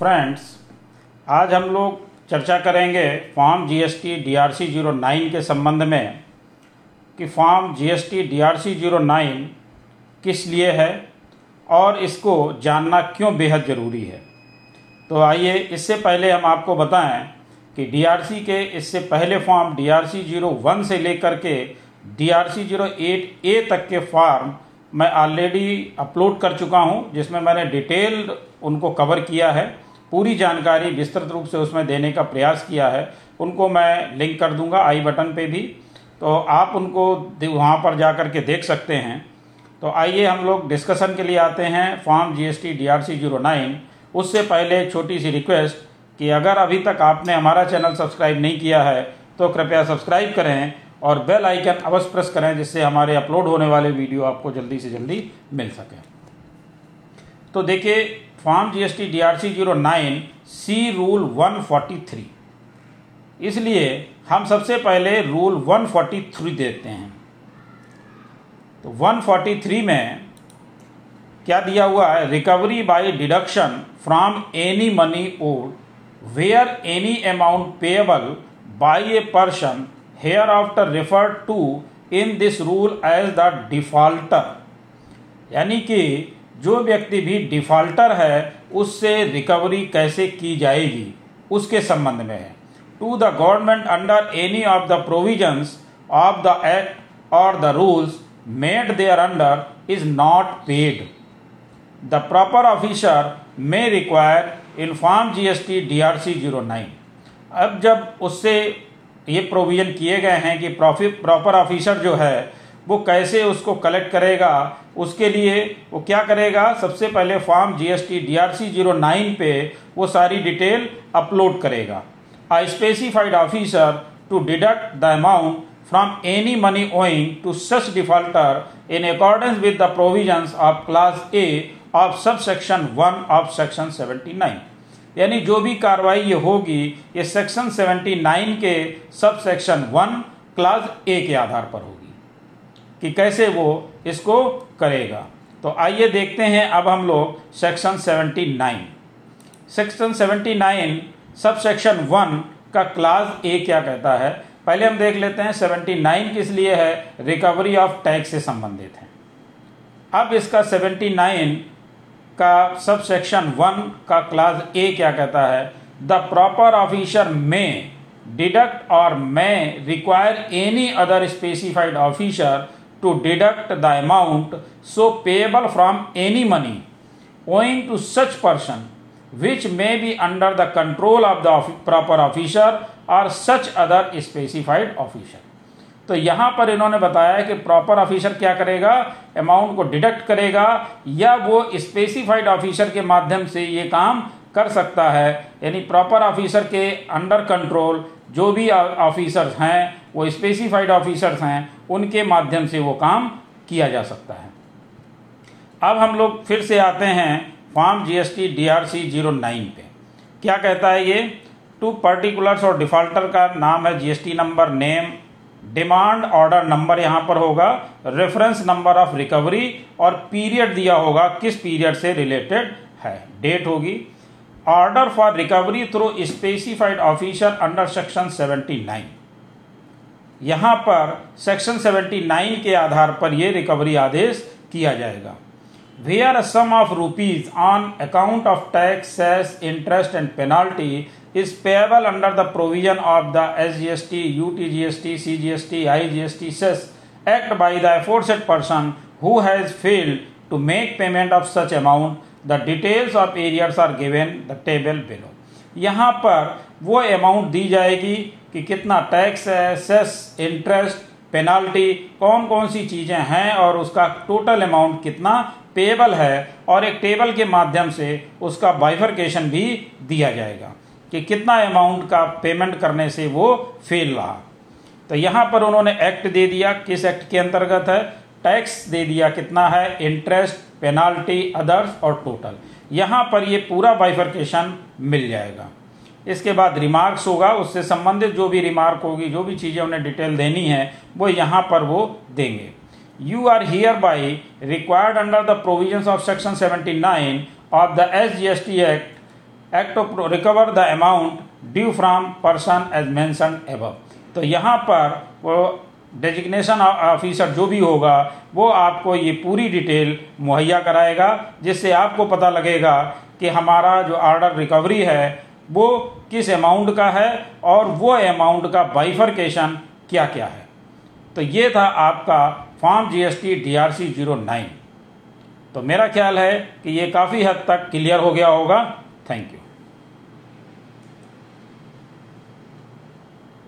Friends, आज हम लोग चर्चा करेंगे form GST DRC zero nine के संबंध में कि form GST DRC zero nine किस लिए है और इसको जानना क्यों बेहद ज़रूरी है। तो आइए, इससे पहले हम आपको बताएँ कि डीआरसी के इससे पहले फॉर्म डीआरसी ज़ीरो वन से लेकर के डीआरसी ज़ीरो एट ए तक के फॉर्म मैं ऑलरेडी अपलोड कर चुका हूँ, जिसमें मैंने डिटेल उनको कवर किया है। पूरी जानकारी विस्तृत रूप से उसमें देने का प्रयास किया है, उनको मैं लिंक कर दूँगा आई बटन पे भी। तो आप उनको वहाँ पर जा कर के देख सकते हैं। तो आइए हम लोग डिस्कशन के लिए आते हैं form GST DRC zero nine उससे पहले एक छोटी सी रिक्वेस्ट कि अगर अभी तक आपने हमारा चैनल सब्सक्राइब नहीं किया है तो कृपया सब्सक्राइब करें और बेल आइकन अवश्य प्रेस करें, जिससे हमारे अपलोड होने वाले वीडियो आपको जल्दी से जल्दी मिल सके। तो देखिए form GST DRC zero nine see rule one forty three. इसलिए हम सबसे पहले रूल वन फोर्टी थ्री देखते हैं। तो वन फोर्टी थ्री में क्या दिया हुआ है? Recovery by deduction from any money owed where any amount payable by a person, hereafter refer to in this rule as the defaulter. यानी कि जो व्यक्ति भी डिफॉल्टर है, उससे रिकवरी कैसे की जाएगी? उसके संबंध में है। To the government under any of the provisions of the act और the rules made thereunder is not paid the proper officer may require in form GST C zero nine अब जब उससे ये प्रोविज़न किए गए हैं कि प्रॉफिट प्रॉपर ऑफिसर जो है वो कैसे उसको कलेक्ट करेगा, उसके लिए वो क्या करेगा? सबसे पहले form GST DRC zero nine पे वो सारी डिटेल अपलोड करेगा। I specified officer to deduct the amount from any money owing to such defaulter in accordance with the provision of class A of sub section one of section seventy nine यानी जो भी कार्रवाई ये होगी, ये section seventy nine के सब section one class ए के आधार पर होगी। कि कैसे वो इसको करेगा। तो आइए देखते हैं अब हम लोग section 79 section 79 sub section one का क्लास ए क्या कहता है? पहले हम देख लेते हैं सेवेंटी नाइन किस लिए है? रिकवरी ऑफ़ टैक्स से संबंधित है। अब इसका सेवेंटी नाइन का सब सेक्शन वन का क्लास ए क्या कहता है? The proper officer may deduct और may require any other specified officer to deduct the amount so payable from any money owing to such person which may be under the control of the proper officer और such other specified officer तो यहाँ पर इन्होंने बताया कि proper officer क्या करेगा? Amount को डिडक्ट करेगा, या वो स्पेसिफाइड ऑफिसर के माध्यम से ये काम कर सकता है। यानी प्रॉपर ऑफिसर के अंडर कंट्रोल जो भी ऑफिसर्स हैं, वो स्पेसिफाइड ऑफिसर्स हैं, उनके माध्यम से वो काम किया जा सकता है। अब हम लोग फिर से आते हैं form GST DRC zero nine पे। क्या कहता है ये? टू पर्टिकुलर्स और डिफॉल्टर का नाम है GST number name demand order number यहाँ पर होगा रेफरेंस नंबर ऑफ़ रिकवरी और पीरियड दिया होगा, किस पीरियड से रिलेटेड है? डेट होगी। Order for recovery through specified official under section 79 यहाँ पर सेक्शन 79 के आधार पर यह रिकवरी आदेश किया जाएगा। Where sum of rupees on account of tax cess interest and penalty is payable under the provision of the S G S T U T G S T C G S T I G S T cess act by the aforesaid person who has failed to make payment of such amount The details of areas are given the table below. यहाँ पर वो amount दी जाएगी कि कितना tax है cess interest penalty कौन कौन सी चीज़ें हैं और उसका टोटल अमाउंट कितना पेबल है और एक टेबल के माध्यम से उसका बाइफर्केशन भी दिया जाएगा कि कितना अमाउंट का पेमेंट करने से वो फेल रहा। तो यहाँ पर उन्होंने एक्ट दे दिया। किस एक्ट के अंतर्गत है? टैक्स दे दिया कितना है? इंटरेस्ट पेनाल्टी, अदर्स और टोटल। यहाँ पर ये पूरा बाइफर्केशन मिल जाएगा। इसके बाद रिमार्क्स होगा, उससे संबंधित जो भी रिमार्क होगी, जो भी चीज़ें उन्हें डिटेल देनी है, वो यहाँ पर वो देंगे। You are hereby required under the provisions of section 79 of the SGST Act act to recover the amount due from person as mentioned above तो यहाँ पर वो डेजिग्नेशन ऑफिसर जो भी होगा, वो आपको ये पूरी डिटेल मुहैया कराएगा, जिससे आपको पता लगेगा कि हमारा जो ऑर्डर रिकवरी है, वो किस अमाउंट का है और वो अमाउंट का बाइफरकेशन क्या क्या है। तो ये था आपका form GST DRC zero nine तो मेरा ख्याल है कि ये काफ़ी हद तक क्लियर हो गया होगा। Thank you